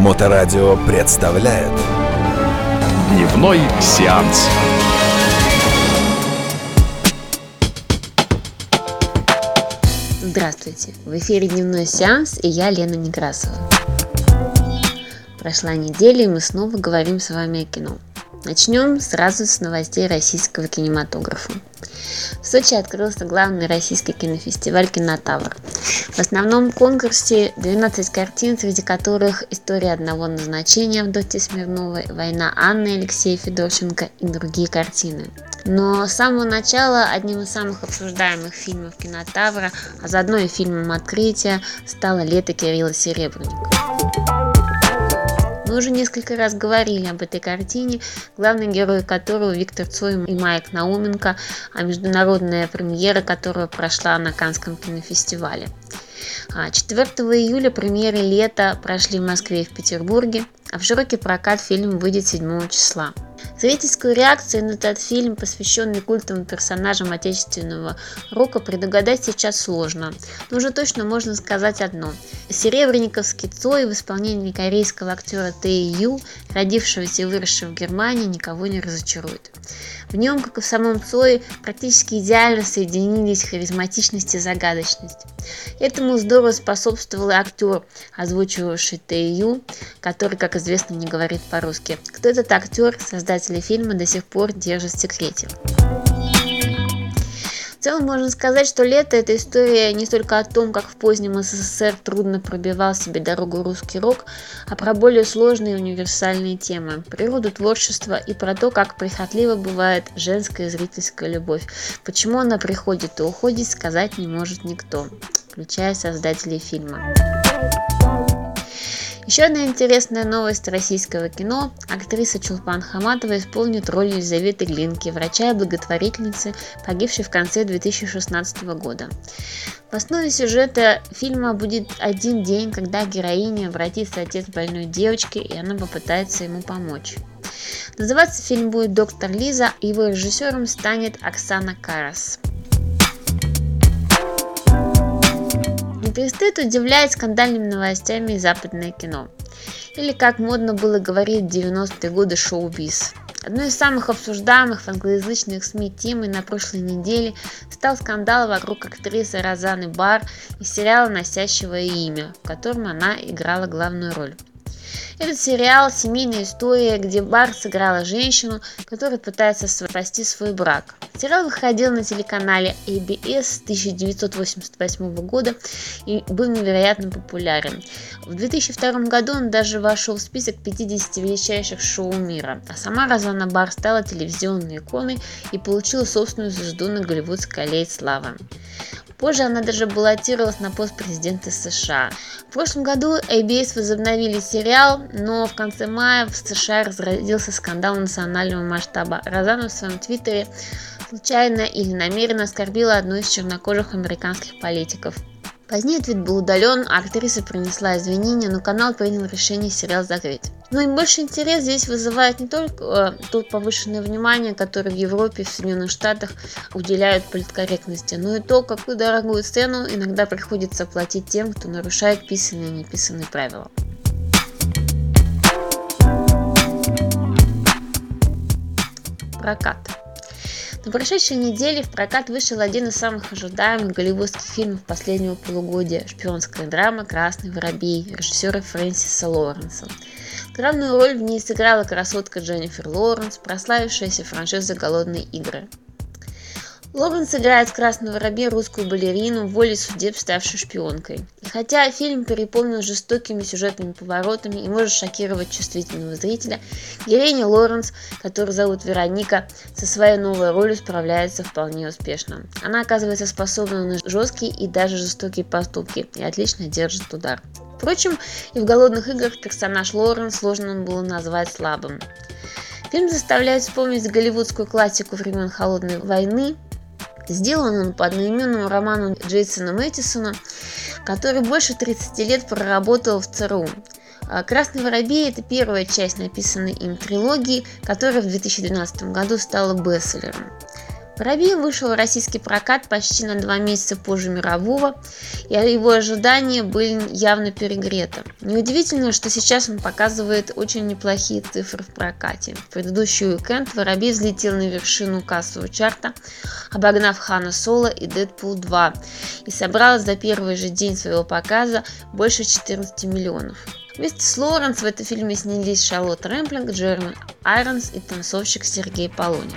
Моторадио представляет Дневной сеанс. Здравствуйте! В эфире дневной сеанс и я Лена Некрасова. Прошла неделя и мы снова говорим с вами о кино. Начнем сразу с новостей российского кинематографа. В Сочи открылся главный российский кинофестиваль «Кинотавр». В основном конкурсе 12 картин, среди которых «История одного назначения» Авдотьи Смирновой, «Война Анны» Алексея Федорченко и другие картины. Но с самого начала одним из самых обсуждаемых фильмов «Кинотавра», а заодно и фильмом открытия, стало «Лето Кирилла Серебренникова». Мы уже несколько раз говорили об этой картине, главный герой которого Виктор Цой и Майк Науменко, а международная премьера которого прошла на Канском кинофестивале. 4 а, июля премьеры лета прошли в Москве и в Петербурге, а в широкий прокат фильм выйдет 7 числа. Зрительскую реакцию на этот фильм, посвященный культовым персонажам отечественного рока, предугадать сейчас сложно. Но уже точно можно сказать одно. Серебренниковский Цой в исполнении корейского актера Тэ Ю, родившегося и выросшего в Германии, никого не разочарует. В нем, как и в самом Цое, практически идеально соединились харизматичность и загадочность. Этому здорово способствовал и актер, озвучивавший Тэ Ю, который, как известно, не говорит по-русски. Кто этот актер, создатели фильма до сих пор держат в секрете. В целом можно сказать, что лето – это история не столько о том, как в позднем СССР трудно пробивал себе дорогу русский рок, а про более сложные универсальные темы – природу творчества и про то, как прихотливо бывает женская зрительская любовь. Почему она приходит и уходит, сказать не может никто, включая создателей фильма. Еще одна интересная новость российского кино. Актриса Чулпан Хаматова исполнит роль Елизаветы Глинки, врача и благотворительницы, погибшей в конце 2016 года. В основе сюжета фильма будет один день, когда героине обратится отец больной девочки, и она попытается ему помочь. Называться фильм будет «Доктор Лиза», его режиссером станет Оксана Карас. Не перестает удивлять скандальными новостями западное кино. Или, как модно было говорить в 90-е годы, шоу-биз. Одной из самых обсуждаемых в англоязычных СМИ темы на прошлой неделе стал скандал вокруг актрисы Розаны Бар и сериала, носящего имя, в котором она играла главную роль. Этот сериал – семейная история, где Бар сыграла женщину, которая пытается спасти свой брак. Сериал выходил на телеканале ABS с 1988 года и был невероятно популярен. В 2002 году он даже вошел в список 50 величайших шоу мира, а сама Розана Бар стала телевизионной иконой и получила собственную звезду на Голливудской аллее славы. Позже она даже баллотировалась на пост президента США. В прошлом году ABS возобновили сериал, но в конце мая в США разразился скандал национального масштаба. Розана в своем твиттере случайно или намеренно оскорбила одну из чернокожих американских политиков. Позднее твит был удален, а актриса принесла извинения, но канал принял решение сериал закрыть. Но и больше интерес здесь вызывает не только э, то повышенное внимание, которое в Европе и в Соединенных Штатах уделяют политкорректности, но и то, какую дорогую цену иногда приходится платить тем, кто нарушает писанные и неписанные правила. Прокат. На прошедшей неделе в прокат вышел один из самых ожидаемых голливудских фильмов последнего полугодия – шпионская драма «Красный воробей» режиссера Фрэнсиса Лоуренса. Главную роль в ней сыграла красотка Дженнифер Лоуренс, прославившаяся франшизой «Голодные игры». Лоренс играет в «Красном воробье» русскую балерину, волей судеб ставшую шпионкой. И хотя фильм переполнен жестокими сюжетными поворотами и может шокировать чувствительного зрителя, героиня Лоренс, которую зовут Вероника, со своей новой ролью справляется вполне успешно. Она оказывается способна на жесткие и даже жестокие поступки и отлично держит удар. Впрочем, и в «Голодных играх» персонаж Лоренс сложно было назвать слабым. Фильм заставляет вспомнить голливудскую классику времен Холодной войны, Сделан он по одноименному роману Джейсона Мэттисона, который больше 30 лет проработал в ЦРУ. А «Красный воробей» – это первая часть написанной им трилогии, которая в 2012 году стала бестселлером. Воробей вышел в российский прокат почти на два месяца позже мирового, и его ожидания были явно перегреты. Неудивительно, что сейчас он показывает очень неплохие цифры в прокате. В предыдущий уикенд Воробей взлетел на вершину кассового чарта, обогнав Хана Соло и Дэдпул 2, и собрал за первый же день своего показа больше 14 миллионов. Вместе с Лоренс в этом фильме снялись Шарлотт Рэмплинг, Джерми Айронс и танцовщик Сергей Полони.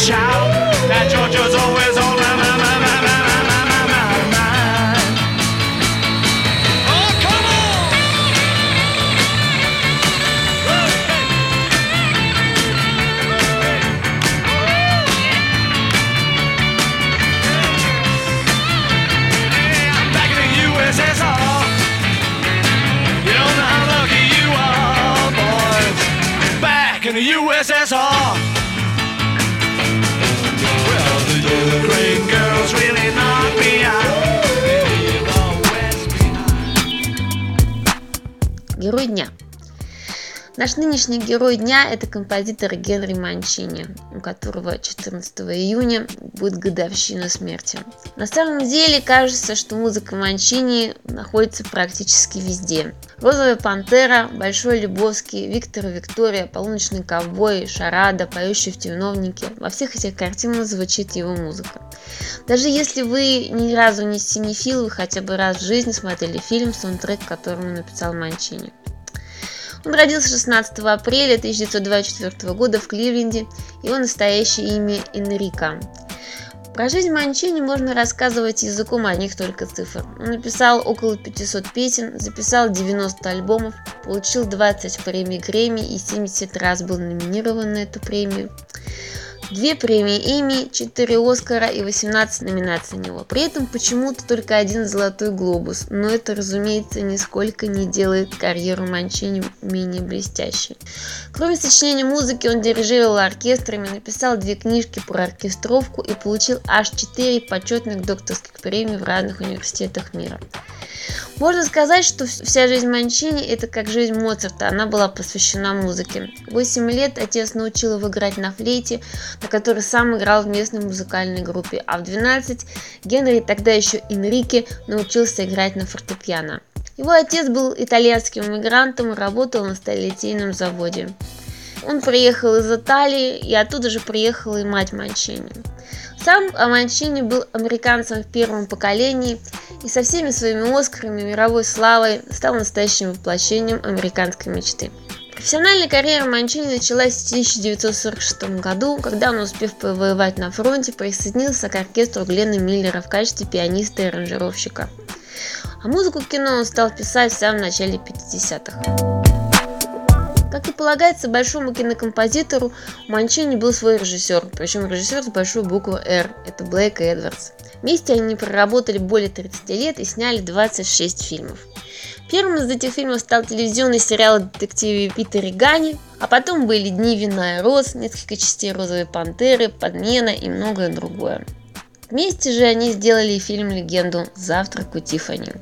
shout that Georgia's always on my, my, my, my, my, my, my, my, my mind. Oh, come on! Hey, I'm back in the USSR. You don't know how lucky you are, boys. Back in the USSR. Герой дня. Наш нынешний герой дня – это композитор Генри Манчини, у которого 14 июня будет годовщина смерти. На самом деле кажется, что музыка Манчини находится практически везде. «Розовая пантера», «Большой Любовский», «Виктор и Виктория», «Полуночный ковбой», «Шарада», «Поющий в темновнике» – во всех этих картинах звучит его музыка. Даже если вы ни разу не синефил, вы хотя бы раз в жизни смотрели фильм, саундтрек, который написал Манчини. Он родился 16 апреля 1924 года в Кливленде, его настоящее имя Энрика. Про жизнь Манчини можно рассказывать языком одних только цифр. Он написал около 500 песен, записал 90 альбомов, получил 20 премий Грэмми и 70 раз был номинирован на эту премию две премии Эмми, 4 Оскара и 18 номинаций на него. При этом почему-то только один Золотой Глобус, но это, разумеется, нисколько не делает карьеру Манчини менее блестящей. Кроме сочинения музыки, он дирижировал оркестрами, написал две книжки про оркестровку и получил аж 4 почетных докторских премий в разных университетах мира. Можно сказать, что вся жизнь Манчини – это как жизнь Моцарта, она была посвящена музыке. Восемь лет отец научил его играть на флейте, на которой сам играл в местной музыкальной группе, а в 12 Генри, тогда еще Энрике, научился играть на фортепиано. Его отец был итальянским иммигрантом и работал на сталелитейном заводе. Он приехал из Италии, и оттуда же приехала и мать Манчини. Сам Манчини был американцем в первом поколении и со всеми своими Оскарами и мировой славой стал настоящим воплощением американской мечты. Профессиональная карьера Манчини началась в 1946 году, когда он, успев повоевать на фронте, присоединился к оркестру Глена Миллера в качестве пианиста и аранжировщика. А музыку кино он стал писать в самом начале 50-х. Полагается большому кинокомпозитору, у Манчини был свой режиссер, причем режиссер с большой буквы «Р» – это Блейк Эдвардс. Вместе они проработали более 30 лет и сняли 26 фильмов. Первым из этих фильмов стал телевизионный сериал о детективе Питере Гане, а потом были «Дни вина и роз», несколько частей «Розовой пантеры», «Подмена» и многое другое. Вместе же они сделали фильм «Легенду. Завтрак у Тиффани».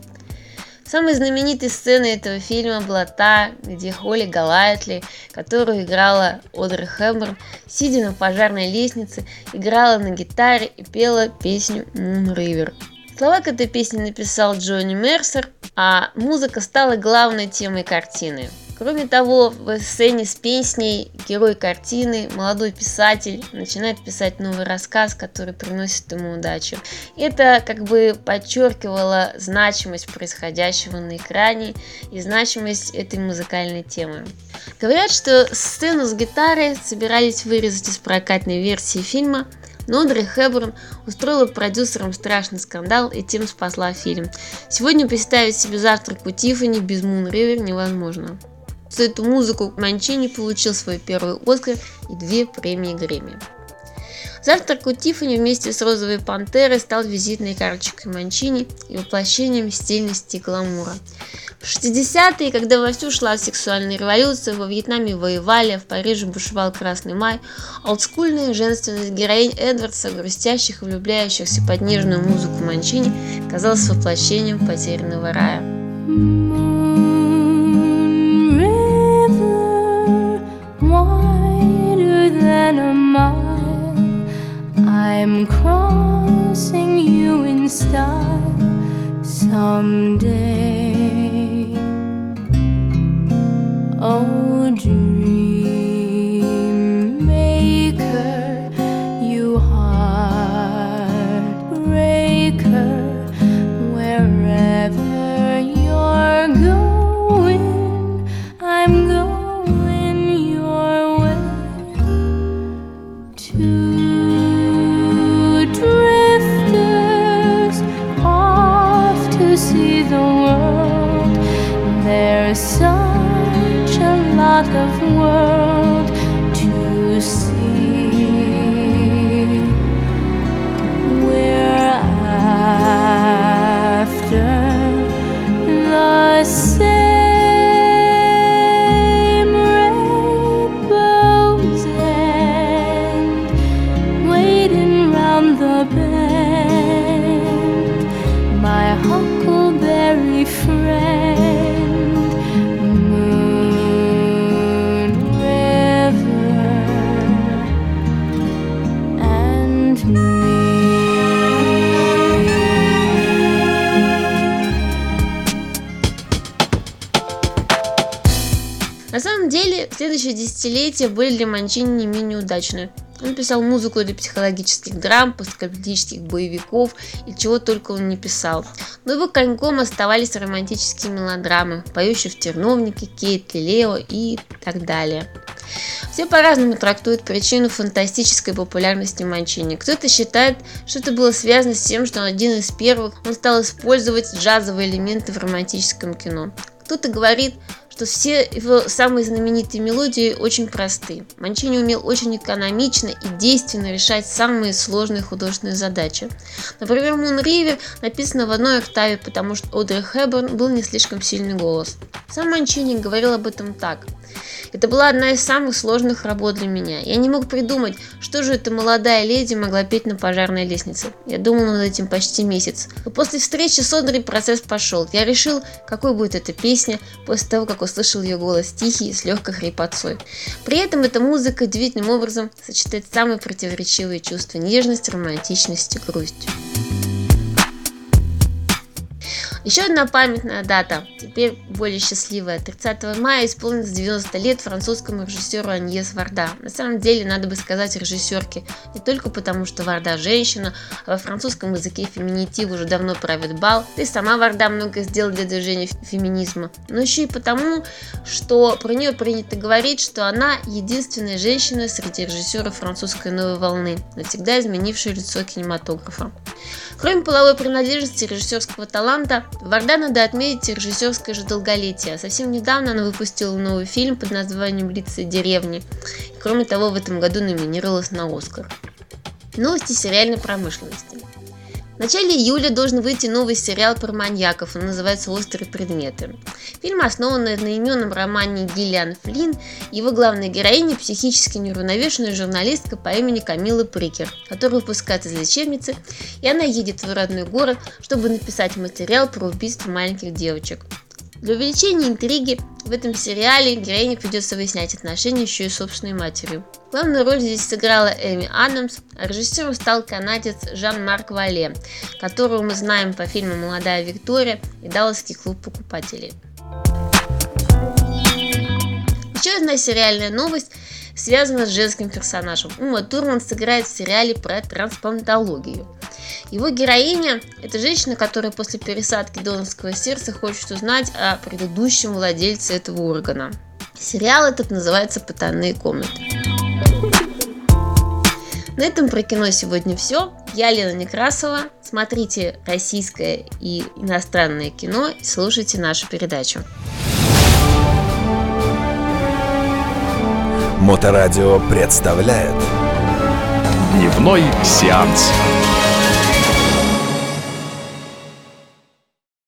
Самой знаменитой сценой этого фильма была та, где Холли Галайтли, которую играла Одри Хэмберн, сидя на пожарной лестнице, играла на гитаре и пела песню Moon River. Слова к этой песне написал Джонни Мерсер, а музыка стала главной темой картины. Кроме того, в сцене с песней герой картины, молодой писатель, начинает писать новый рассказ, который приносит ему удачу. Это как бы подчеркивало значимость происходящего на экране и значимость этой музыкальной темы. Говорят, что сцену с гитарой собирались вырезать из прокатной версии фильма, но Одри Хэбберн устроила продюсерам страшный скандал и тем спасла фильм. Сегодня представить себе завтрак у Тиффани без Moon River невозможно. За эту музыку Манчини получил свой первый Оскар и две премии Грэмми. Завтрак у Тиффани вместе с Розовой Пантерой стал визитной карточкой Манчини и воплощением стильности и гламура. В 60-е, когда вовсю шла сексуальная революция, во Вьетнаме воевали, а в Париже бушевал Красный май, олдскульная женственность героинь Эдвардса, грустящих и влюбляющихся под нежную музыку Манчини, казалась воплощением потерянного рая. I'm crossing you in style someday. Oh, dream следующие десятилетия были для Манчини не менее удачны. Он писал музыку для психологических драм, постскриптических боевиков и чего только он не писал. Но его коньком оставались романтические мелодрамы, поющие в терновнике, Кейт Лео и так далее. Все по-разному трактуют причину фантастической популярности Манчини. Кто-то считает, что это было связано с тем, что он один из первых он стал использовать джазовые элементы в романтическом кино. Кто-то говорит, что все его самые знаменитые мелодии очень просты. Манчини умел очень экономично и действенно решать самые сложные художественные задачи. Например, Moon River написано в одной октаве, потому что Одри Хэбберн был не слишком сильный голос. Сам Манчини говорил об этом так. Это была одна из самых сложных работ для меня. Я не мог придумать, что же эта молодая леди могла петь на пожарной лестнице. Я думал над этим почти месяц. Но после встречи с Одри процесс пошел. Я решил, какой будет эта песня, после того, как услышал ее голос тихий, с легкой хрипотцой. При этом эта музыка удивительным образом сочетает самые противоречивые чувства нежность, романтичность и грусть. Еще одна памятная дата, теперь более счастливая. 30 мая исполнится 90 лет французскому режиссеру Аньес Варда. На самом деле, надо бы сказать режиссерке, не только потому, что Варда женщина, а во французском языке феминитив уже давно правит бал, да и сама Варда много сделала для движения феминизма, но еще и потому, что про нее принято говорить, что она единственная женщина среди режиссеров французской новой волны, навсегда изменившая лицо кинематографа. Кроме половой принадлежности режиссерского таланта, Варда надо отметить режиссерское же долголетие. Совсем недавно она выпустила новый фильм под названием «Лица деревни». Кроме того, в этом году номинировалась на «Оскар». Новости сериальной промышленности. В начале июля должен выйти новый сериал про маньяков, он называется «Острые предметы». Фильм основан на одноименном романе Гиллиан Флинн. Его главная героиня – психически неуравновешенная журналистка по имени Камила Прикер, которая выпускает из лечебницы, и она едет в родной город, чтобы написать материал про убийство маленьких девочек. Для увеличения интриги в этом сериале героине придется выяснять отношения еще и собственной матерью. Главную роль здесь сыграла Эми Адамс, а режиссером стал канадец Жан-Марк Вале, которого мы знаем по фильму «Молодая Виктория» и «Далласский клуб покупателей». Еще одна сериальная новость связана с женским персонажем. Ума Турман сыграет в сериале про трансплантологию. Его героиня – это женщина, которая после пересадки донорского сердца хочет узнать о предыдущем владельце этого органа. Сериал этот называется «Потайные комнаты». На этом про кино сегодня все. Я Лена Некрасова. Смотрите российское и иностранное кино и слушайте нашу передачу. Моторадио представляет Дневной сеанс.